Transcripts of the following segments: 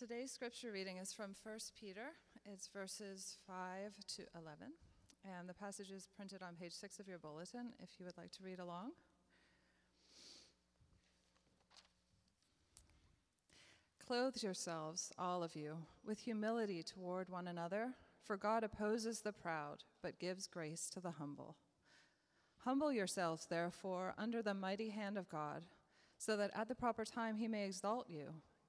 Today's scripture reading is from 1 Peter. It's verses 5 to 11. And the passage is printed on page 6 of your bulletin if you would like to read along. Clothe yourselves, all of you, with humility toward one another, for God opposes the proud, but gives grace to the humble. Humble yourselves, therefore, under the mighty hand of God, so that at the proper time he may exalt you,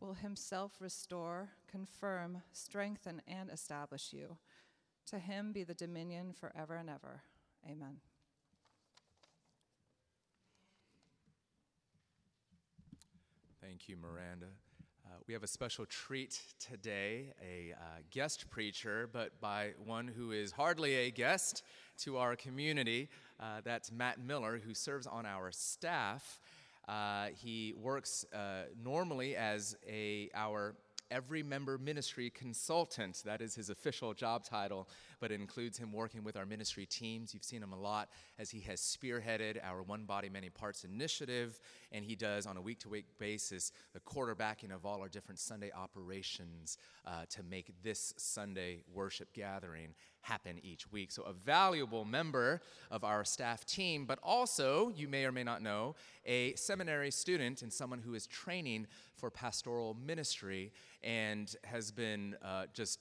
will himself restore, confirm, strengthen, and establish you. To him be the dominion forever and ever. Amen. Thank you, Miranda. Uh, we have a special treat today, a uh, guest preacher, but by one who is hardly a guest to our community. Uh, that's Matt Miller, who serves on our staff. Uh, he works uh, normally as a our every member ministry consultant. That is his official job title, but it includes him working with our ministry teams. You've seen him a lot as he has spearheaded our One Body, Many Parts initiative, and he does on a week to week basis the quarterbacking of all our different Sunday operations uh, to make this Sunday worship gathering happen each week. So, a valuable member of our staff team, but also, you may or may not know, a seminary student and someone who is training for pastoral ministry and has been uh, just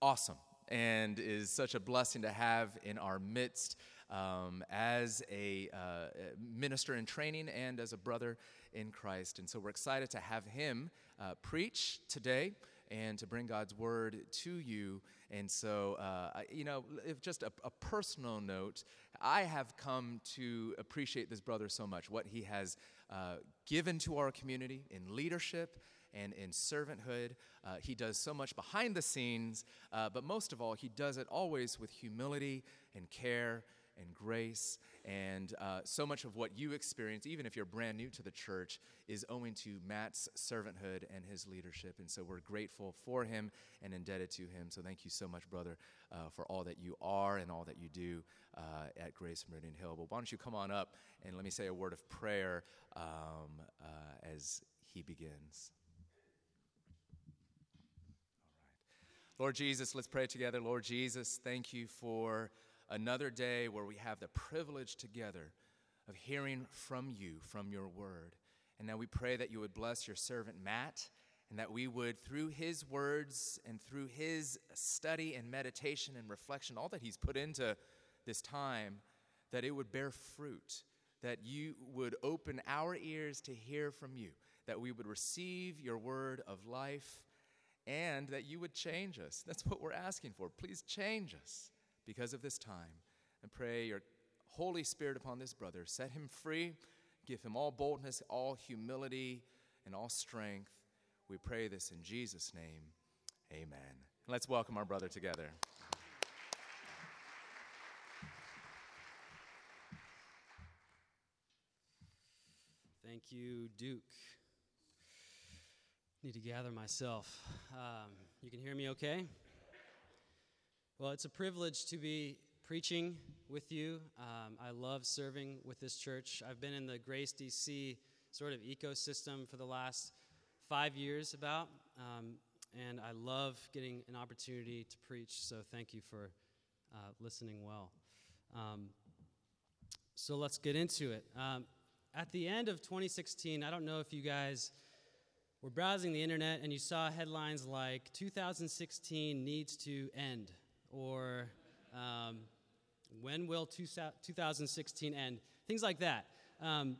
awesome and is such a blessing to have in our midst um, as a uh, minister in training and as a brother in Christ. And so we're excited to have him uh, preach today and to bring God's word to you. And so, uh, you know, if just a, a, personal note, I have come to appreciate this brother so much, what he has uh, given to our community in leadership and in servanthood. Uh, he does so much behind the scenes, uh, but most of all, he does it always with humility and care and grace. And uh, so much of what you experience, even if you're brand new to the church, is owing to Matt's servanthood and his leadership. And so we're grateful for him and indebted to him. So thank you so much, brother, uh, for all that you are and all that you do uh, at Grace Meridian Hill. But why don't you come on up and let me say a word of prayer um, uh, as he begins. Lord Jesus, let's pray together. Lord Jesus, thank you for another day where we have the privilege together of hearing from you, from your word. And now we pray that you would bless your servant Matt, and that we would, through his words and through his study and meditation and reflection, all that he's put into this time, that it would bear fruit, that you would open our ears to hear from you, that we would receive your word of life, and that you would change us. That's what we're asking for. Please change us because of this time. And pray your Holy Spirit upon this brother. Set him free. Give him all boldness, all humility, and all strength. We pray this in Jesus' name. Amen. Let's welcome our brother together. Thank you, Duke. Need to gather myself. Um, you can hear me okay? Well, it's a privilege to be preaching with you. Um, I love serving with this church. I've been in the Grace DC sort of ecosystem for the last five years, about, um, and I love getting an opportunity to preach. So thank you for uh, listening well. Um, so let's get into it. Um, at the end of 2016, I don't know if you guys were browsing the internet and you saw headlines like 2016 needs to end or um, when will 2016 end? Things like that. Um,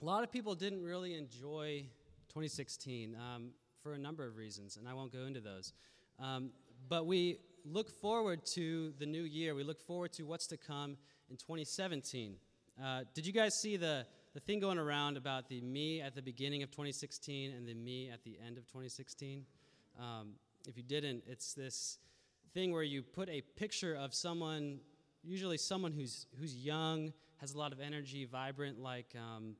a lot of people didn't really enjoy 2016 um, for a number of reasons, and I won't go into those. Um, but we look forward to the new year. We look forward to what's to come in 2017. Uh, did you guys see the, the thing going around about the me at the beginning of 2016 and the me at the end of 2016? Um, if you didn't, it's this thing where you put a picture of someone, usually someone who's, who's young, has a lot of energy, vibrant, like um,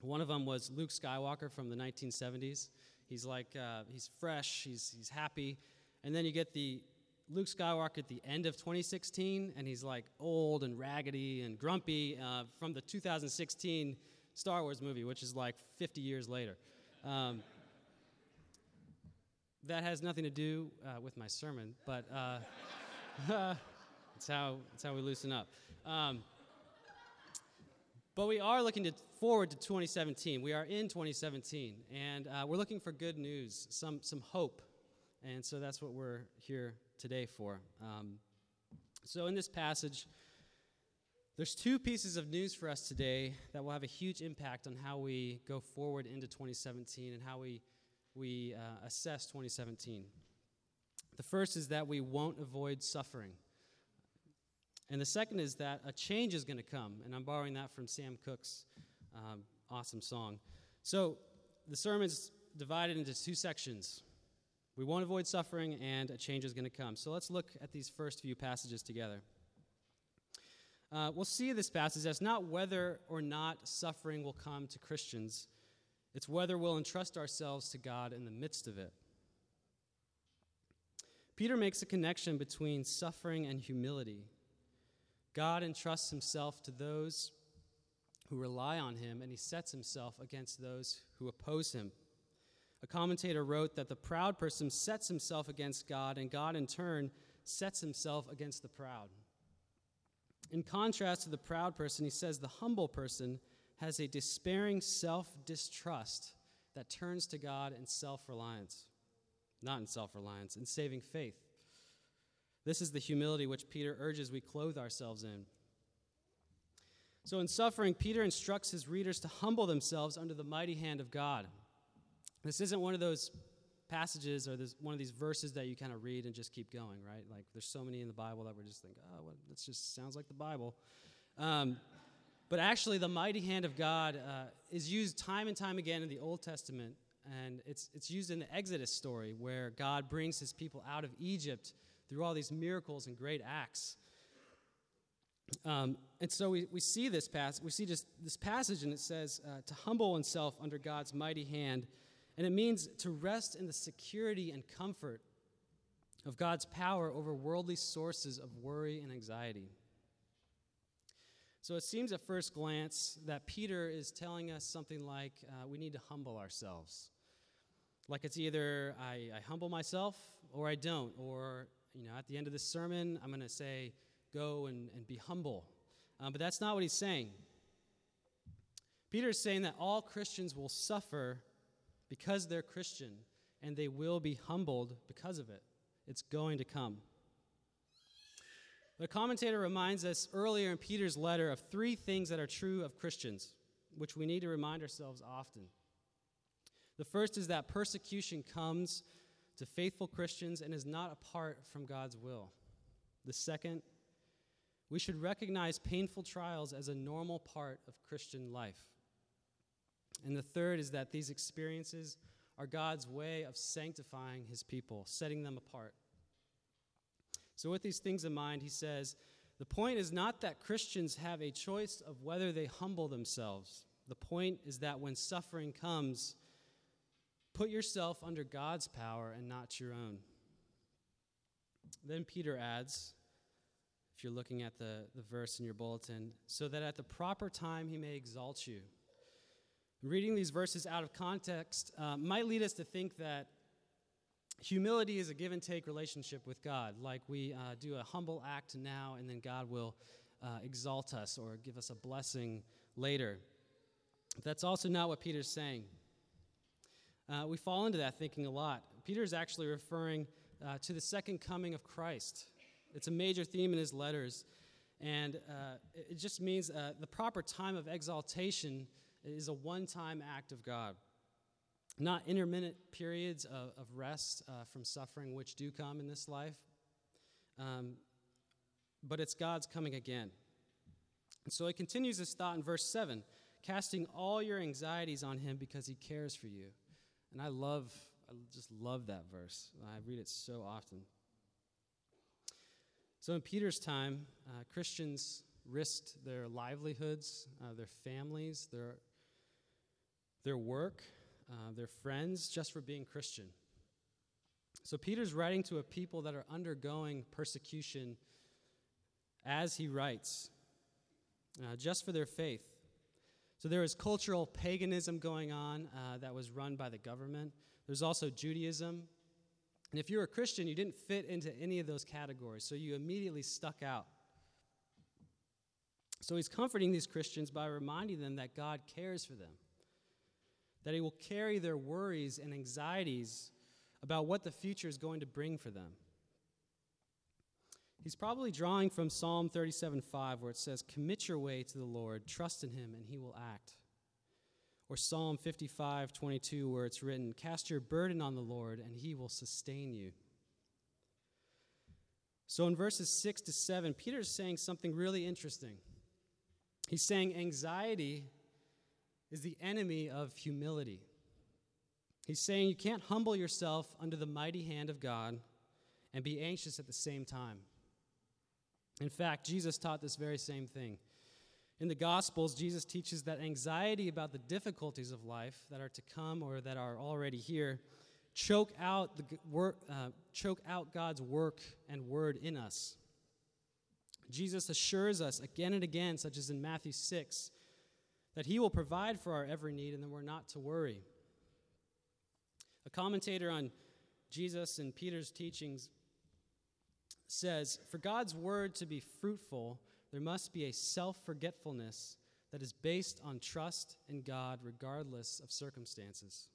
one of them was Luke Skywalker from the 1970s. He's like, uh, he's fresh, he's, he's happy. And then you get the Luke Skywalker at the end of 2016, and he's like old and raggedy and grumpy uh, from the 2016 Star Wars movie, which is like 50 years later. Um, that has nothing to do uh, with my sermon, but uh, that's, how, that's how we loosen up. Um, but we are looking to forward to 2017. We are in 2017, and uh, we're looking for good news, some, some hope. And so that's what we're here today for. Um, so, in this passage, there's two pieces of news for us today that will have a huge impact on how we go forward into 2017 and how we, we uh, assess 2017. The first is that we won't avoid suffering. And the second is that a change is going to come. And I'm borrowing that from Sam Cooke's um, awesome song. So the sermon's divided into two sections. We won't avoid suffering, and a change is going to come. So let's look at these first few passages together. Uh, we'll see this passage as not whether or not suffering will come to Christians, it's whether we'll entrust ourselves to God in the midst of it. Peter makes a connection between suffering and humility. God entrusts himself to those who rely on him, and he sets himself against those who oppose him. A commentator wrote that the proud person sets himself against God, and God in turn sets himself against the proud. In contrast to the proud person, he says the humble person has a despairing self distrust that turns to God in self reliance. Not in self reliance, in saving faith. This is the humility which Peter urges we clothe ourselves in. So, in suffering, Peter instructs his readers to humble themselves under the mighty hand of God. This isn't one of those passages or this, one of these verses that you kind of read and just keep going, right? Like, there's so many in the Bible that we're just think, oh, well, that just sounds like the Bible. Um, but actually, the mighty hand of God uh, is used time and time again in the Old Testament, and it's, it's used in the Exodus story where God brings his people out of Egypt through all these miracles and great acts. Um, and so we, we see this passage, we see just this passage, and it says uh, to humble oneself under God's mighty hand. And it means to rest in the security and comfort of God's power over worldly sources of worry and anxiety. So it seems at first glance that Peter is telling us something like uh, we need to humble ourselves. Like it's either I, I humble myself or I don't, or you know, at the end of this sermon, I'm going to say, go and, and be humble. Um, but that's not what he's saying. Peter is saying that all Christians will suffer because they're Christian, and they will be humbled because of it. It's going to come. The commentator reminds us earlier in Peter's letter of three things that are true of Christians, which we need to remind ourselves often. The first is that persecution comes to faithful Christians and is not apart from God's will. The second, we should recognize painful trials as a normal part of Christian life. And the third is that these experiences are God's way of sanctifying his people, setting them apart. So, with these things in mind, he says, the point is not that Christians have a choice of whether they humble themselves. The point is that when suffering comes, Put yourself under God's power and not your own. Then Peter adds, if you're looking at the, the verse in your bulletin, so that at the proper time he may exalt you. Reading these verses out of context uh, might lead us to think that humility is a give and take relationship with God, like we uh, do a humble act now and then God will uh, exalt us or give us a blessing later. That's also not what Peter's saying. Uh, we fall into that thinking a lot. Peter is actually referring uh, to the second coming of Christ. It's a major theme in his letters. And uh, it just means uh, the proper time of exaltation is a one time act of God, not intermittent periods of, of rest uh, from suffering, which do come in this life. Um, but it's God's coming again. And so he continues this thought in verse 7 casting all your anxieties on him because he cares for you. And I love I just love that verse. I read it so often. So in Peter's time, uh, Christians risked their livelihoods, uh, their families, their, their work, uh, their friends, just for being Christian. So Peter's writing to a people that are undergoing persecution as he writes, uh, just for their faith. So there was cultural paganism going on uh, that was run by the government. There's also Judaism. And if you were a Christian, you didn't fit into any of those categories, so you immediately stuck out. So he's comforting these Christians by reminding them that God cares for them, that he will carry their worries and anxieties about what the future is going to bring for them. He's probably drawing from Psalm 37:5 where it says, "Commit your way to the Lord, trust in him and he will act." Or Psalm 55:22 where it's written, "Cast your burden on the Lord and he will sustain you." So in verses 6 to 7, Peter's saying something really interesting. He's saying anxiety is the enemy of humility. He's saying you can't humble yourself under the mighty hand of God and be anxious at the same time. In fact, Jesus taught this very same thing. In the Gospels, Jesus teaches that anxiety about the difficulties of life that are to come or that are already here choke out, the work, uh, choke out God's work and word in us. Jesus assures us again and again, such as in Matthew 6, that he will provide for our every need and that we're not to worry. A commentator on Jesus and Peter's teachings says For God's word to be fruitful, there must be a self forgetfulness that is based on trust in God regardless of circumstances.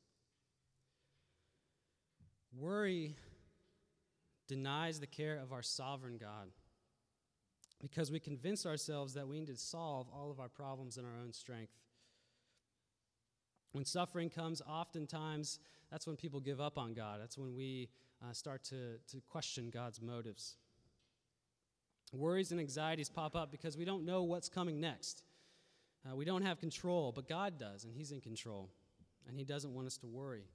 Worry denies the care of our sovereign God because we convince ourselves that we need to solve all of our problems in our own strength. When suffering comes, oftentimes that's when people give up on God. That's when we uh, start to, to question God's motives. Worries and anxieties pop up because we don't know what's coming next. Uh, we don't have control, but God does, and He's in control, and He doesn't want us to worry.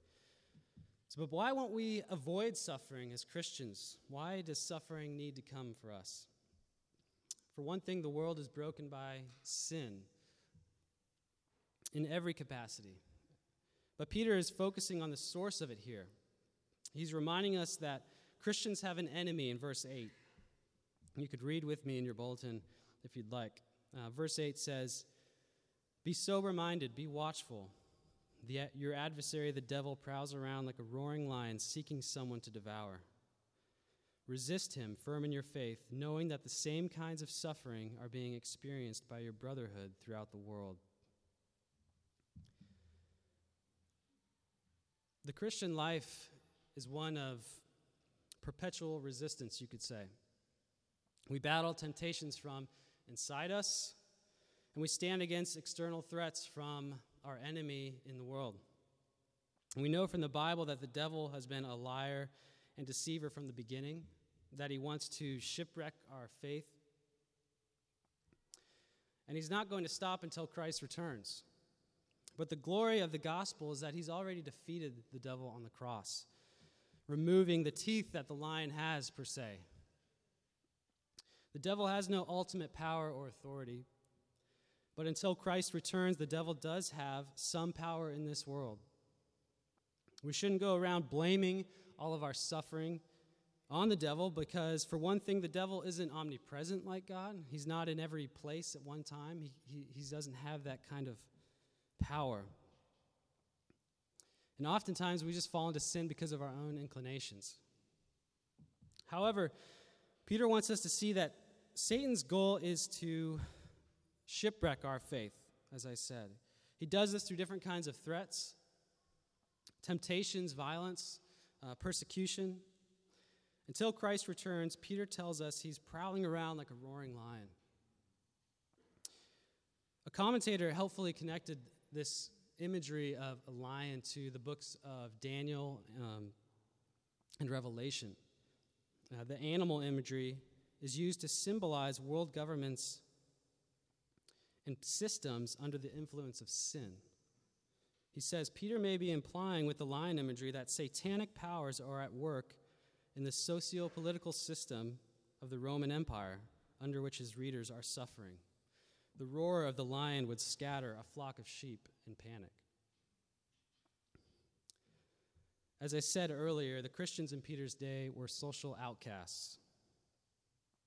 So, but why won't we avoid suffering as Christians? Why does suffering need to come for us? For one thing, the world is broken by sin in every capacity. But Peter is focusing on the source of it here. He's reminding us that Christians have an enemy in verse 8. You could read with me in your bulletin if you'd like. Uh, verse 8 says, Be sober minded, be watchful. The, your adversary, the devil, prowls around like a roaring lion seeking someone to devour. Resist him, firm in your faith, knowing that the same kinds of suffering are being experienced by your brotherhood throughout the world. The Christian life is one of perpetual resistance, you could say. We battle temptations from inside us, and we stand against external threats from our enemy in the world. we know from the Bible that the devil has been a liar and deceiver from the beginning, that he wants to shipwreck our faith. And he's not going to stop until Christ returns. But the glory of the gospel is that he's already defeated the devil on the cross, removing the teeth that the lion has, per se. The devil has no ultimate power or authority. But until Christ returns, the devil does have some power in this world. We shouldn't go around blaming all of our suffering on the devil because, for one thing, the devil isn't omnipresent like God. He's not in every place at one time, he, he, he doesn't have that kind of power. And oftentimes we just fall into sin because of our own inclinations. However, Peter wants us to see that Satan's goal is to shipwreck our faith, as I said. He does this through different kinds of threats, temptations, violence, uh, persecution. Until Christ returns, Peter tells us he's prowling around like a roaring lion. A commentator helpfully connected this imagery of a lion to the books of Daniel um, and Revelation. Uh, the animal imagery is used to symbolize world governments and systems under the influence of sin. He says Peter may be implying with the lion imagery that satanic powers are at work in the socio political system of the Roman Empire under which his readers are suffering. The roar of the lion would scatter a flock of sheep in panic. As I said earlier, the Christians in Peter's day were social outcasts.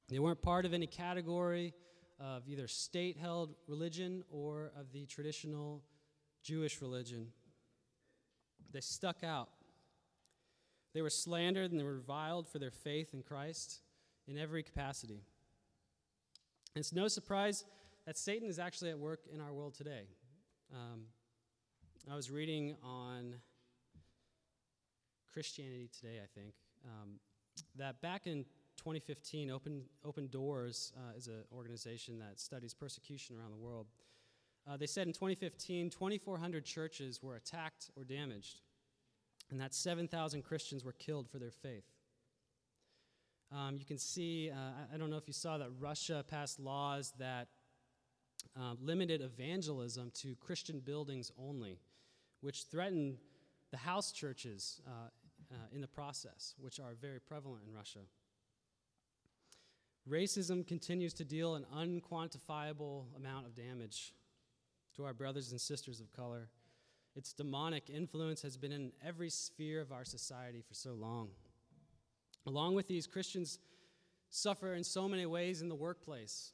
They weren't part of any category of either state held religion or of the traditional Jewish religion. They stuck out. They were slandered and they were reviled for their faith in Christ in every capacity. And it's no surprise that Satan is actually at work in our world today. Um, I was reading on Christianity Today, I think, um, that back in 2015, Open, Open Doors uh, is an organization that studies persecution around the world. Uh, they said in 2015, 2,400 churches were attacked or damaged, and that 7,000 Christians were killed for their faith. Um, you can see, uh, I don't know if you saw that Russia passed laws that uh, limited evangelism to Christian buildings only, which threatened the house churches uh, uh, in the process, which are very prevalent in Russia. Racism continues to deal an unquantifiable amount of damage to our brothers and sisters of color. Its demonic influence has been in every sphere of our society for so long. Along with these, Christians suffer in so many ways in the workplace.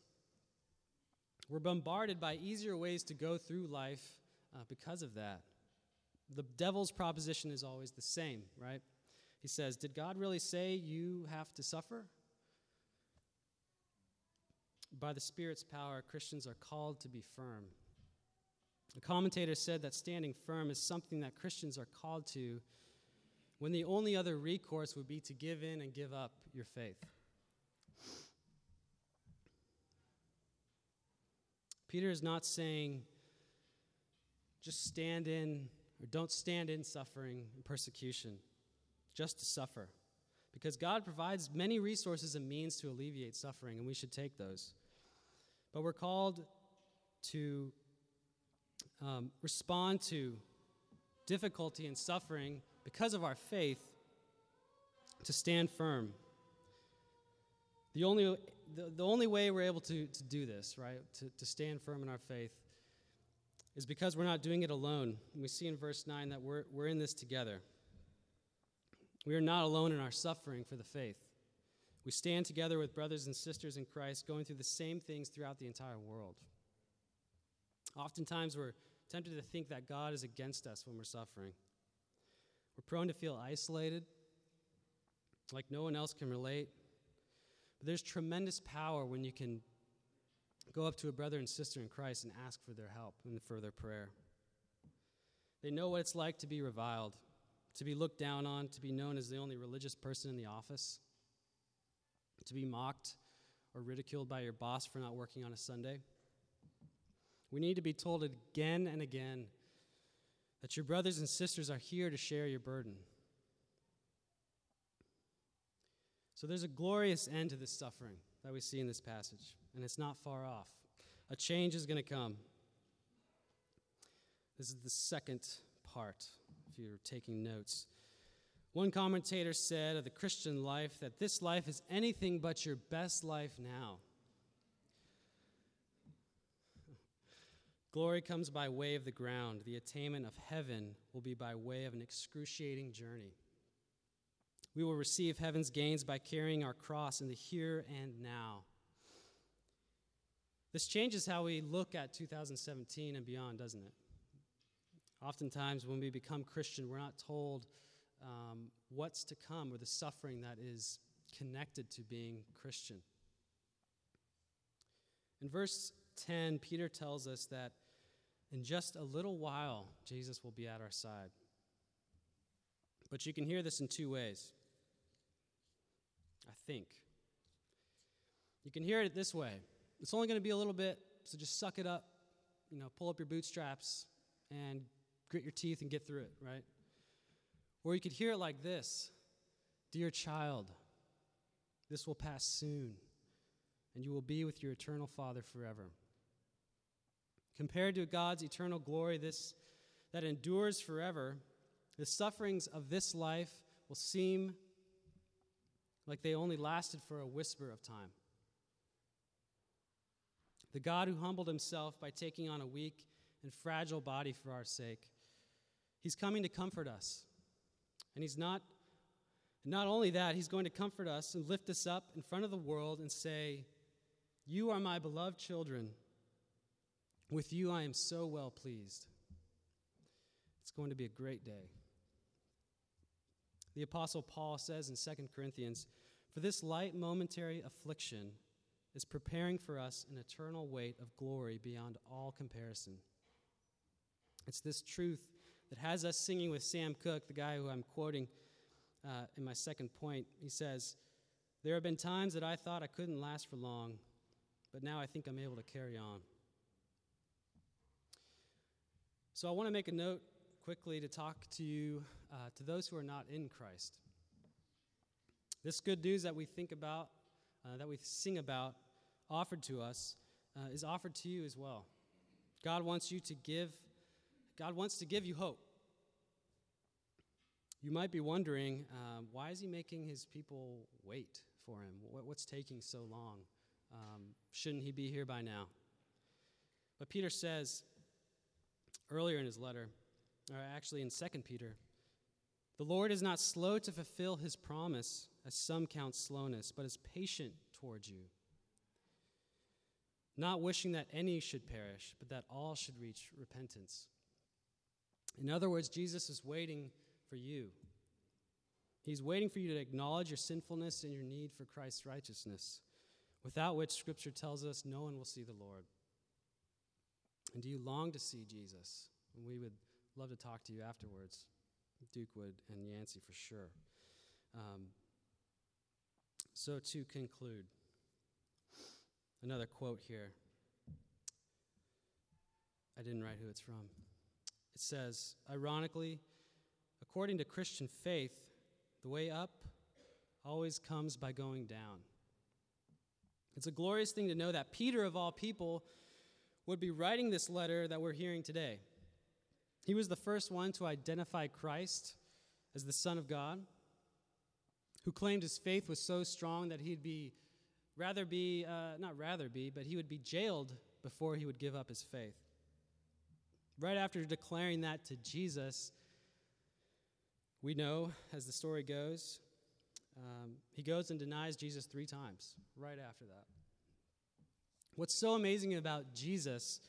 We're bombarded by easier ways to go through life uh, because of that. The devil's proposition is always the same, right? He says, Did God really say you have to suffer? By the Spirit's power, Christians are called to be firm. A commentator said that standing firm is something that Christians are called to when the only other recourse would be to give in and give up your faith. Peter is not saying just stand in or don't stand in suffering and persecution, just to suffer. Because God provides many resources and means to alleviate suffering, and we should take those. But we're called to um, respond to difficulty and suffering because of our faith to stand firm. The only, the, the only way we're able to, to do this, right, to, to stand firm in our faith, is because we're not doing it alone. we see in verse 9 that we're, we're in this together. We are not alone in our suffering for the faith. We stand together with brothers and sisters in Christ going through the same things throughout the entire world. Oftentimes, we're tempted to think that God is against us when we're suffering. We're prone to feel isolated, like no one else can relate. But there's tremendous power when you can go up to a brother and sister in Christ and ask for their help and for their prayer. They know what it's like to be reviled, to be looked down on, to be known as the only religious person in the office, to be mocked or ridiculed by your boss for not working on a Sunday. We need to be told again and again that your brothers and sisters are here to share your burden. So there's a glorious end to this suffering that we see in this passage, and it's not far off. A change is going to come. This is the second part, if you're taking notes. One commentator said of the Christian life that this life is anything but your best life now. Glory comes by way of the ground. The attainment of heaven will be by way of an excruciating journey. We will receive heaven's gains by carrying our cross in the here and now. This changes how we look at 2017 and beyond, doesn't it? Oftentimes, when we become Christian, we're not told um, what's to come or the suffering that is connected to being Christian. In verse 10, Peter tells us that in just a little while, Jesus will be at our side. But you can hear this in two ways, I think. You can hear it this way it's only going to be a little bit, so just suck it up, you know, pull up your bootstraps and grit your teeth and get through it, right? Or you could hear it like this Dear child, this will pass soon, and you will be with your eternal Father forever. Compared to God's eternal glory, this, that endures forever, the sufferings of this life will seem like they only lasted for a whisper of time. The God who humbled himself by taking on a weak and fragile body for our sake, he's coming to comfort us. And he's not not only that, he's going to comfort us and lift us up in front of the world and say, "You are my beloved children. With you I am so well pleased." It's going to be a great day. The Apostle Paul says in 2 Corinthians, For this light momentary affliction is preparing for us an eternal weight of glory beyond all comparison. It's this truth that has us singing with Sam Cooke, the guy who I'm quoting uh, in my second point. He says, There have been times that I thought I couldn't last for long, but now I think I'm able to carry on. So I want to make a note quickly to talk to you, uh, to those who are not in Christ. This good news that we think about, uh, that we sing about, offered to us, uh, is offered to you as well. God wants you to give, God wants to give you hope. You might be wondering, um, why is he making his people wait for him? What, what's taking so long? Um, shouldn't he be here by now? But Peter says earlier in his letter, or actually in 2 Peter, the Lord is not slow to fulfill his promise, as some count slowness, but is patient towards you, not wishing that any should perish, but that all should reach repentance. In other words, Jesus is waiting for you. He's waiting for you to acknowledge your sinfulness and your need for Christ's righteousness, without which Scripture tells us no one will see the Lord. And do you long to see Jesus? And we would love to talk to you afterwards. Duke would and Yancey for sure. Um, so, to conclude, another quote here. I didn't write who it's from. It says, ironically, according to Christian faith, the way up always comes by going down. It's a glorious thing to know that Peter, of all people, would be writing this letter that we're hearing today. He was the first one to identify Christ as the Son of God, who claimed his faith was so strong that he'd be rather be, uh, not rather be, but he would be jailed before he would give up his faith. Right after declaring that to Jesus, we know, as the story goes, um, he goes and denies Jesus three times right after that. What's so amazing about Jesus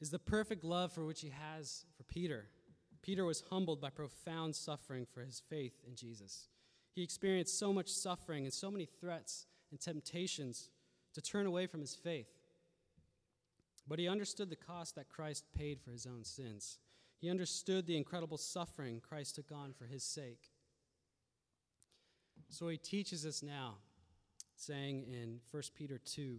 is the perfect love for which he has for Peter. Peter was humbled by profound suffering for his faith in Jesus. He experienced so much suffering and so many threats and temptations to turn away from his faith. But he understood the cost that Christ paid for his own sins. He understood the incredible suffering Christ took on for his sake. So he teaches us now, saying in 1 Peter 2,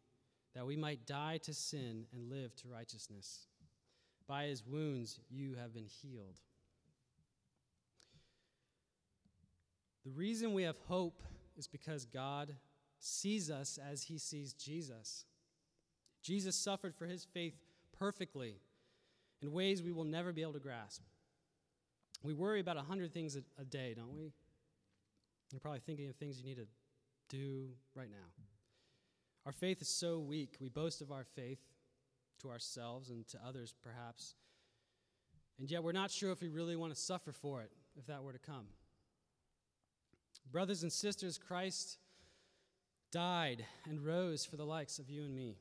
that we might die to sin and live to righteousness. By his wounds you have been healed. The reason we have hope is because God sees us as he sees Jesus. Jesus suffered for his faith perfectly in ways we will never be able to grasp. We worry about a hundred things a, a day, don't we? You're probably thinking of things you need to do right now. Our faith is so weak. We boast of our faith to ourselves and to others, perhaps. And yet we're not sure if we really want to suffer for it, if that were to come. Brothers and sisters, Christ died and rose for the likes of you and me,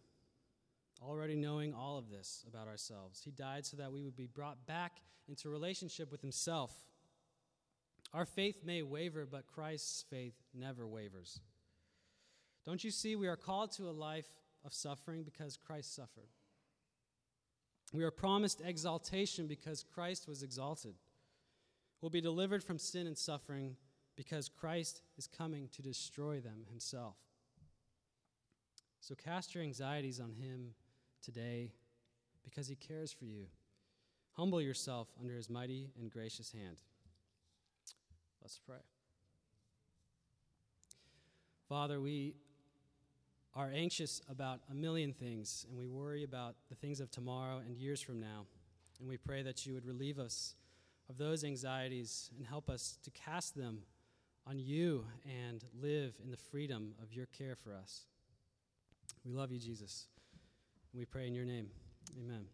already knowing all of this about ourselves. He died so that we would be brought back into relationship with Himself. Our faith may waver, but Christ's faith never wavers. Don't you see we are called to a life of suffering because Christ suffered? We are promised exaltation because Christ was exalted. We'll be delivered from sin and suffering because Christ is coming to destroy them himself. So cast your anxieties on him today because he cares for you. Humble yourself under his mighty and gracious hand. Let's pray. Father, we are anxious about a million things, and we worry about the things of tomorrow and years from now. And we pray that you would relieve us of those anxieties and help us to cast them on you and live in the freedom of your care for us. We love you, Jesus. And we pray in your name. Amen.